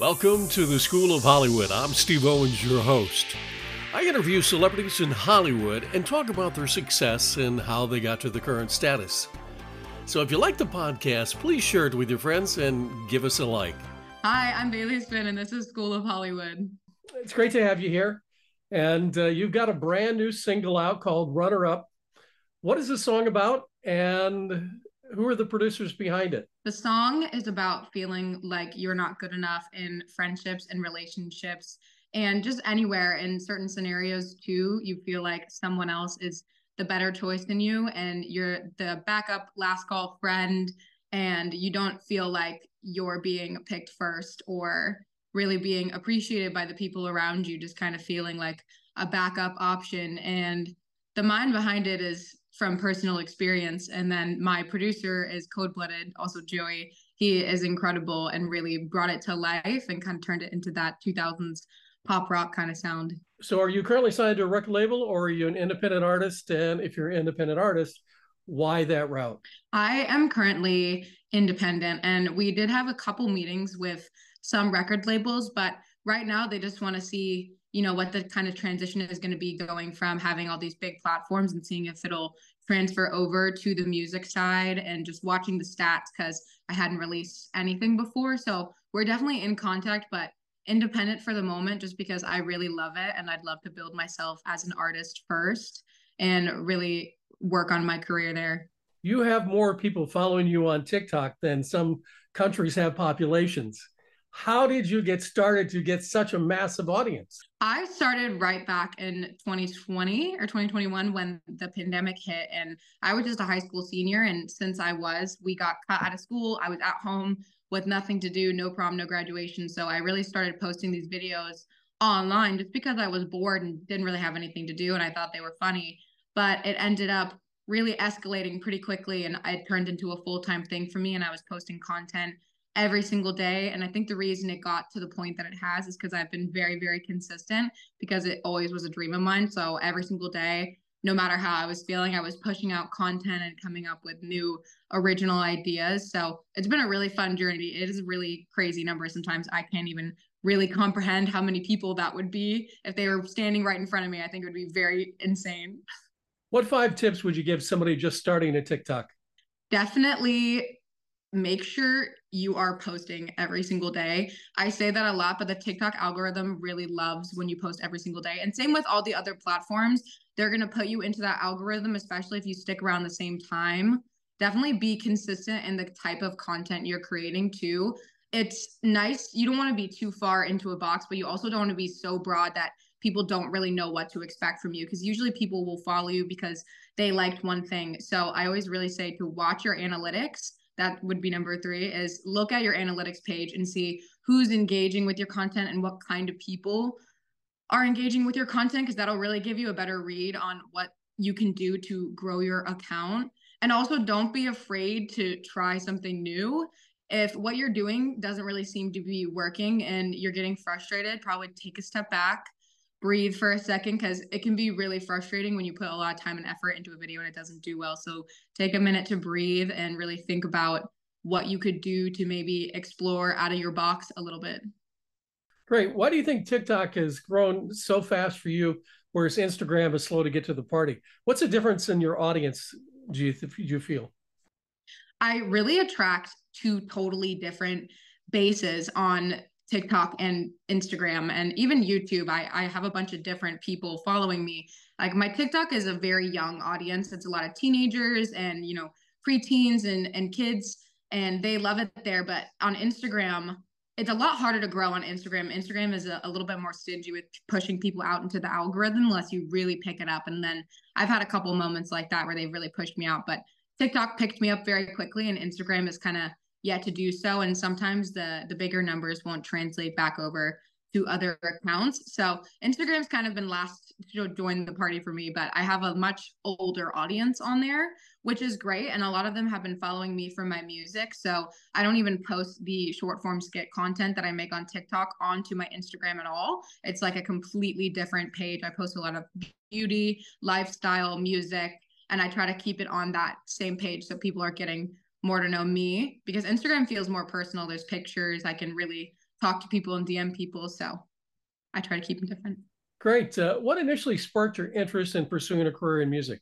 Welcome to the School of Hollywood. I'm Steve Owens, your host. I interview celebrities in Hollywood and talk about their success and how they got to the current status. So if you like the podcast, please share it with your friends and give us a like. Hi, I'm Baily Spinn, and this is School of Hollywood. It's great to have you here. And uh, you've got a brand new single out called Runner Up. What is this song about? And who are the producers behind it? The song is about feeling like you're not good enough in friendships and relationships and just anywhere in certain scenarios too. You feel like someone else is the better choice than you and you're the backup last call friend and you don't feel like you're being picked first or really being appreciated by the people around you, just kind of feeling like a backup option. And the mind behind it is from personal experience. And then my producer is Code Blooded, also Joey. He is incredible and really brought it to life and kind of turned it into that 2000s pop rock kind of sound. So, are you currently signed to a record label or are you an independent artist? And if you're an independent artist, why that route? I am currently independent, and we did have a couple meetings with some record labels, but right now they just want to see you know what the kind of transition is going to be going from having all these big platforms and seeing if it'll transfer over to the music side and just watching the stats because i hadn't released anything before. So we're definitely in contact but independent for the moment just because i really love it and i'd love to build myself as an artist first and really work on my career there. You have more people following you on tiktok than some countries have populations how did you get started to get such a massive audience? I started right back in 2020 or 2021 when the pandemic hit, and I was just a high school senior. And since I was, we got cut out of school. I was at home with nothing to do, no prom, no graduation. So I really started posting these videos online just because I was bored and didn't really have anything to do. And I thought they were funny. But it ended up really escalating pretty quickly, and it turned into a full time thing for me. And I was posting content every single day. And I think the reason it got to the point that it has is because I've been very, very consistent because it always was a dream of mine. So every single day, no matter how I was feeling, I was pushing out content and coming up with new original ideas. So it's been a really fun journey. It is a really crazy number. Sometimes I can't even really comprehend how many people that would be if they were standing right in front of me. I think it would be very insane. What five tips would you give somebody just starting a TikTok? Definitely make sure you are posting every single day. I say that a lot, but the TikTok algorithm really loves when you post every single day. And same with all the other platforms. They're going to put you into that algorithm, especially if you stick around the same time. Definitely be consistent in the type of content you're creating too. It's nice. You don't want to be too far into a box, but you also don't want to be so broad that people don't really know what to expect from you because usually people will follow you because they liked one thing. So I always really say to watch your analytics that would be number three is look at your analytics page and see who's engaging with your content and what kind of people are engaging with your content because that'll really give you a better read on what you can do to grow your account. And also don't be afraid to try something new. If what you're doing doesn't really seem to be working and you're getting frustrated probably take a step back breathe for a second because it can be really frustrating when you put a lot of time and effort into a video and it doesn't do well. So take a minute to breathe and really think about what you could do to maybe explore out of your box a little bit. Great. Why do you think TikTok has grown so fast for you, whereas Instagram is slow to get to the party? What's the difference in your audience, do you, do you feel? I really attract two totally different bases on TikTok and Instagram and even YouTube. I, I have a bunch of different people following me. Like my TikTok is a very young audience. It's a lot of teenagers and, you know, preteens and, and kids, and they love it there. But on Instagram, it's a lot harder to grow on Instagram. Instagram is a, a, little bit more stingy with pushing people out into the algorithm unless you really pick it up. And then I've had a couple moments like that where they've really pushed me out. But TikTok picked me up very quickly, and Instagram is kind of yet to do so and sometimes the the bigger numbers won't translate back over to other accounts. So instagram's kind of been last to join the party for me but i have a much older audience on there which is great and a lot of them have been following me from my music. So i don't even post the short form skit content that i make on tiktok onto my instagram at all. It's like a completely different page. I post a lot of beauty lifestyle music and i try to keep it on that same page so people are getting more to know me because Instagram feels more personal. There's pictures. I can really talk to people and DM people. So I try to keep them different. Great. Uh, what initially sparked your interest in pursuing a career in music?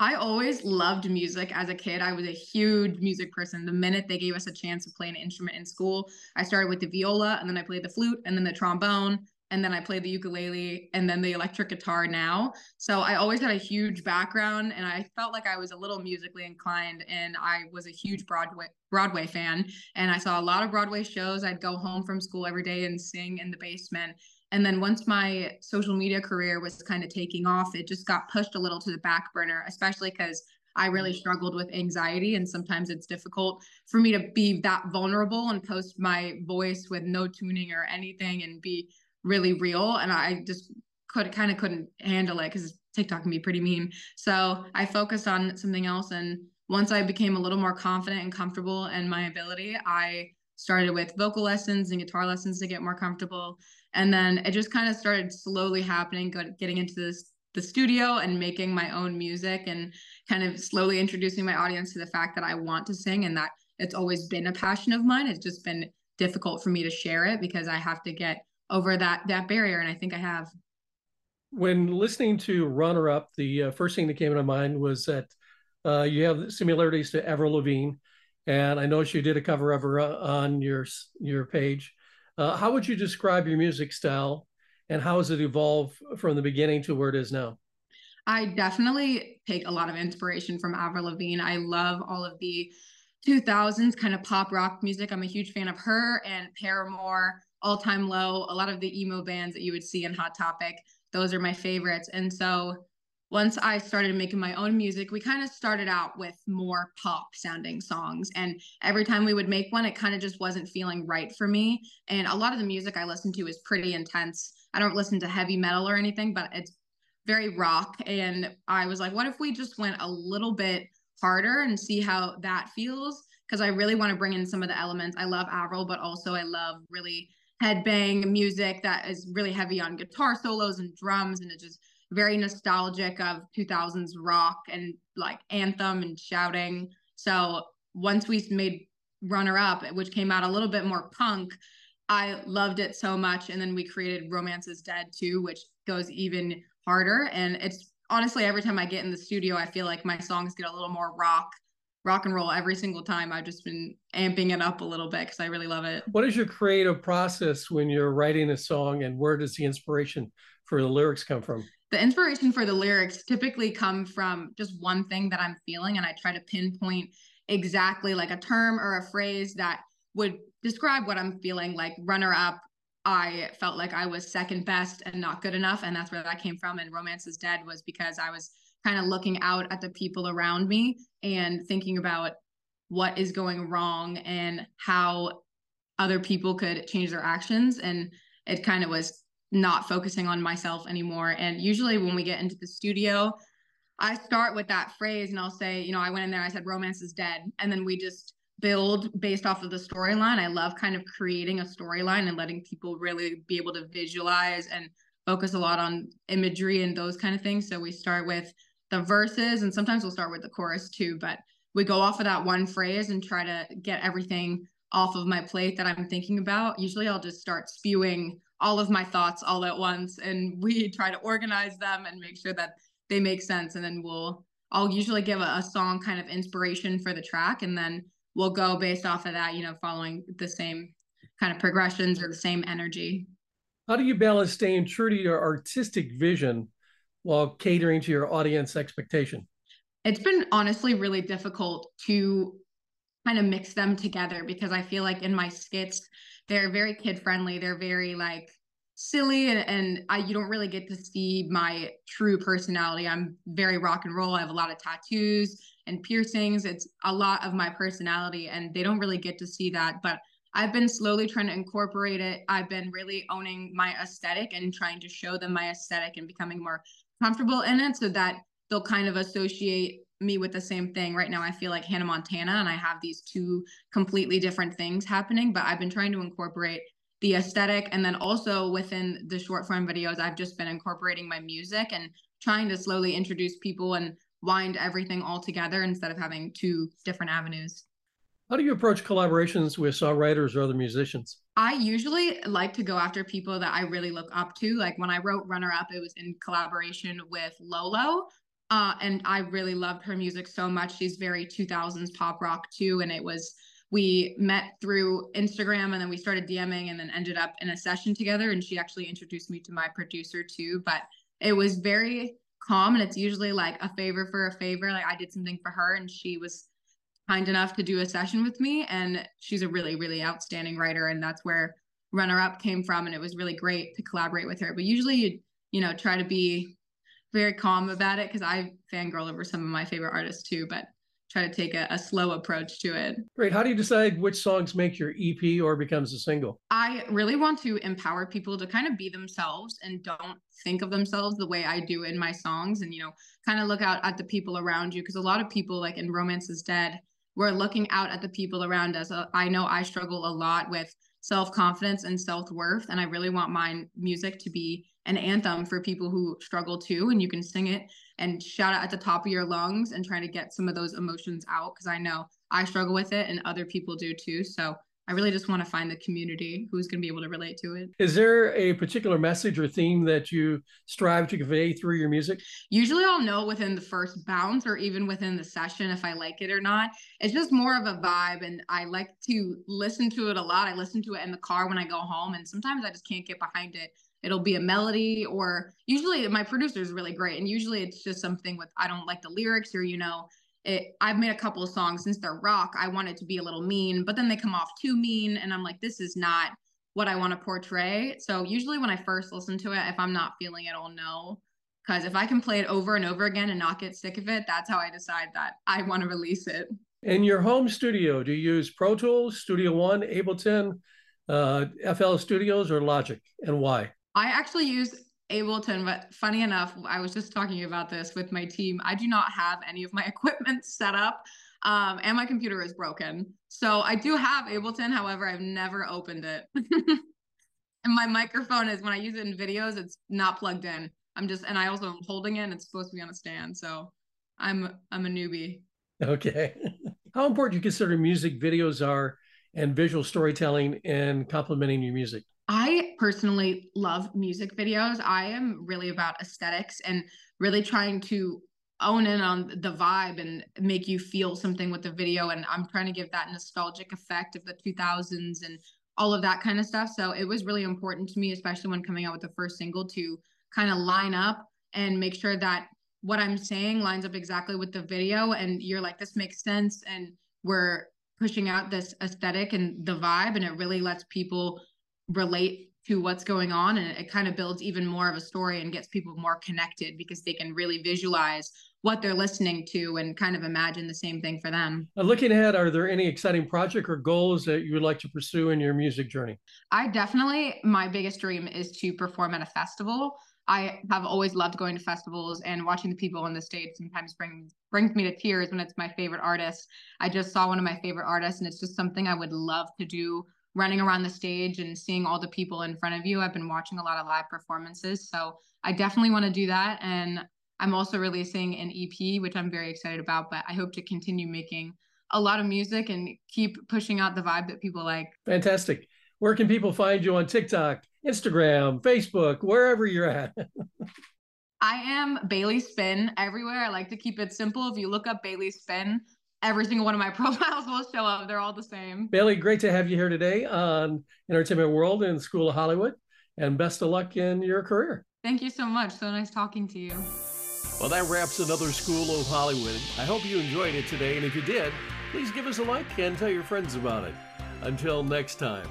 I always loved music as a kid. I was a huge music person. The minute they gave us a chance to play an instrument in school, I started with the viola and then I played the flute and then the trombone and then I played the ukulele and then the electric guitar now. So I always had a huge background and I felt like I was a little musically inclined and I was a huge Broadway Broadway fan and I saw a lot of Broadway shows. I'd go home from school every day and sing in the basement and then once my social media career was kind of taking off, it just got pushed a little to the back burner, especially because I really mm. struggled with anxiety. And sometimes it's difficult for me to be that vulnerable and post my voice with no tuning or anything and be really real. And I just could kind of couldn't handle it because TikTok can be pretty mean. So I focused on something else. And once I became a little more confident and comfortable in my ability, I started with vocal lessons and guitar lessons to get more comfortable and then it just kind of started slowly happening getting into this the studio and making my own music and kind of slowly introducing my audience to the fact that I want to sing and that it's always been a passion of mine it's just been difficult for me to share it because I have to get over that that barrier and I think I have when listening to runner up the uh, first thing that came to mind was that uh, you have similarities to Avril Lavigne and I know she did a cover of her uh, on your your page. Uh, how would you describe your music style, and how has it evolved from the beginning to where it is now? I definitely take a lot of inspiration from Avril Lavigne. I love all of the 2000s kind of pop rock music. I'm a huge fan of her and Paramore, All Time Low, a lot of the emo bands that you would see in Hot Topic. Those are my favorites. And so once I started making my own music, we kind of started out with more pop sounding songs. And every time we would make one, it kind of just wasn't feeling right for me. And a lot of the music I listen to is pretty intense. I don't listen to heavy metal or anything, but it's very rock. And I was like, what if we just went a little bit harder and see how that feels? Because I really want to bring in some of the elements. I love Avril, but also I love really headbang music that is really heavy on guitar solos and drums. And it's just, very nostalgic of 2000s rock and like anthem and shouting. So once we made Runner Up, which came out a little bit more punk, I loved it so much. And then we created Romance is Dead too, which goes even harder. And it's honestly, every time I get in the studio, I feel like my songs get a little more rock, rock and roll every single time. I've just been amping it up a little bit because I really love it. What is your creative process when you're writing a song and where does the inspiration for the lyrics come from? the inspiration for the lyrics typically come from just one thing that I'm feeling, and I try to pinpoint exactly like a term or a phrase that would describe what I'm feeling. Like runner up, I felt like I was second best and not good enough, and that's where that came from. And romance is dead was because I was kind of looking out at the people around me and thinking about what is going wrong and how other people could change their actions and it kind of was not focusing on myself anymore. And usually when we get into the studio, I start with that phrase and I'll say, you know, I went in there, I said, romance is dead. And then we just build based off of the storyline. I love kind of creating a storyline and letting people really be able to visualize and focus a lot on imagery and those kind of things. So we start with the verses and sometimes we'll start with the chorus too, but we go off of that one phrase and try to get everything off of my plate that I'm thinking about. Usually I'll just start spewing all of my thoughts all at once and we try to organize them and make sure that they make sense and then we'll I'll usually give a, a song kind of inspiration for the track and then we'll go based off of that, you know, following the same kind of progressions or the same energy. How do you balance staying true to your artistic vision while catering to your audience expectation? It's been honestly really difficult to kind of mix them together because I feel like in my skits, they're very kid friendly. They're very like silly and, and I you don't really get to see my true personality. I'm very rock and roll. I have a lot of tattoos and piercings. It's a lot of my personality and they don't really get to see that. But I've been slowly trying to incorporate it. I've been really owning my aesthetic and trying to show them my aesthetic and becoming more comfortable in it so that they'll kind of associate me with the same thing. Right now, I feel like Hannah Montana, and I have these two completely different things happening, but I've been trying to incorporate the aesthetic. And then also within the short form videos, I've just been incorporating my music and trying to slowly introduce people and wind everything all together instead of having two different avenues. How do you approach collaborations with songwriters or other musicians? I usually like to go after people that I really look up to. Like when I wrote Runner Up, it was in collaboration with Lolo. Uh, and I really loved her music so much. She's very 2000s pop rock too. And it was, we met through Instagram and then we started DMing and then ended up in a session together. And she actually introduced me to my producer too. But it was very and it's usually like a favor for a favor. Like I did something for her and she was kind enough to do a session with me. And she's a really, really outstanding writer. And that's where Runner Up came from. And it was really great to collaborate with her. But usually you, you know, try to be very calm about it because I fangirl over some of my favorite artists too, but try to take a, a, slow approach to it. Great. How do you decide which songs make your EP or becomes a single? I really want to empower people to kind of be themselves and don't think of themselves the way I do in my songs and, you know, kind of look out at the people around you because a lot of people, like in Romance is Dead, we're looking out at the people around us. Uh, I know I struggle a lot with self confidence and self worth, and I really want my music to be an anthem for people who struggle too. And you can sing it and shout it at the top of your lungs and try to get some of those emotions out because I know I struggle with it and other people do too. So I really just want to find the community who's going to be able to relate to it. Is there a particular message or theme that you strive to convey through your music? Usually I'll know within the first bounce or even within the session if I like it or not. It's just more of a vibe and I like to listen to it a lot. I listen to it in the car when I go home and sometimes I just can't get behind it. It'll be a melody or usually my producer is really great and usually it's just something with I don't like the lyrics or you know it, I've made a couple of songs since they're rock. I want it to be a little mean, but then they come off too mean. And I'm like, this is not what I want to portray. So usually when I first listen to it, if I'm not feeling it, I'll know. Because if I can play it over and over again and not get sick of it, that's how I decide that I want to release it. In your home studio, do you use Pro Tools, Studio One, Ableton, uh, FL Studios, or Logic, and why? I actually use Ableton, but funny enough, I was just talking about this with my team. I do not have any of my equipment set up, um, and my computer is broken. So I do have Ableton, however, I've never opened it. and my microphone is when I use it in videos, it's not plugged in. I'm just, and I also am holding it, and it's supposed to be on a stand. So I'm I'm a newbie. Okay. How important do you consider music videos are and visual storytelling in complementing your music? I personally love music videos. I am really about aesthetics and really trying to own in on the vibe and make you feel something with the video. And I'm trying to give that nostalgic effect of the 2000s and all of that kind of stuff. So it was really important to me, especially when coming out with the first single, to kind of line up and make sure that what I'm saying lines up exactly with the video. And you're like, this makes sense. And we're pushing out this aesthetic and the vibe. And it really lets people relate to what's going on and it kind of builds even more of a story and gets people more connected because they can really visualize what they're listening to and kind of imagine the same thing for them. Uh, looking ahead, are there any exciting project or goals that you would like to pursue in your music journey? I definitely my biggest dream is to perform at a festival. I have always loved going to festivals and watching the people on the stage sometimes brings brings me to tears when it's my favorite artist. I just saw one of my favorite artists and it's just something I would love to do running around the stage and seeing all the people in front of you. I've been watching a lot of live performances. So I definitely want to do that. And I'm also releasing an EP, which I'm very excited about, but I hope to continue making a lot of music and keep pushing out the vibe that people like. Fantastic. Where can people find you on TikTok, Instagram, Facebook, wherever you're at? I am Baily Spinn everywhere. I like to keep it simple. If you look up Baily Spinn, every single one of my profiles will show up. They're all the same. Baily, great to have you here today on Entertainment World and School of Hollywood. And best of luck in your career. Thank you so much. So nice talking to you. Well, that wraps another School of Hollywood. I hope you enjoyed it today. And if you did, please give us a like and tell your friends about it. Until next time,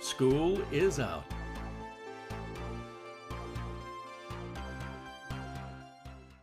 school is out.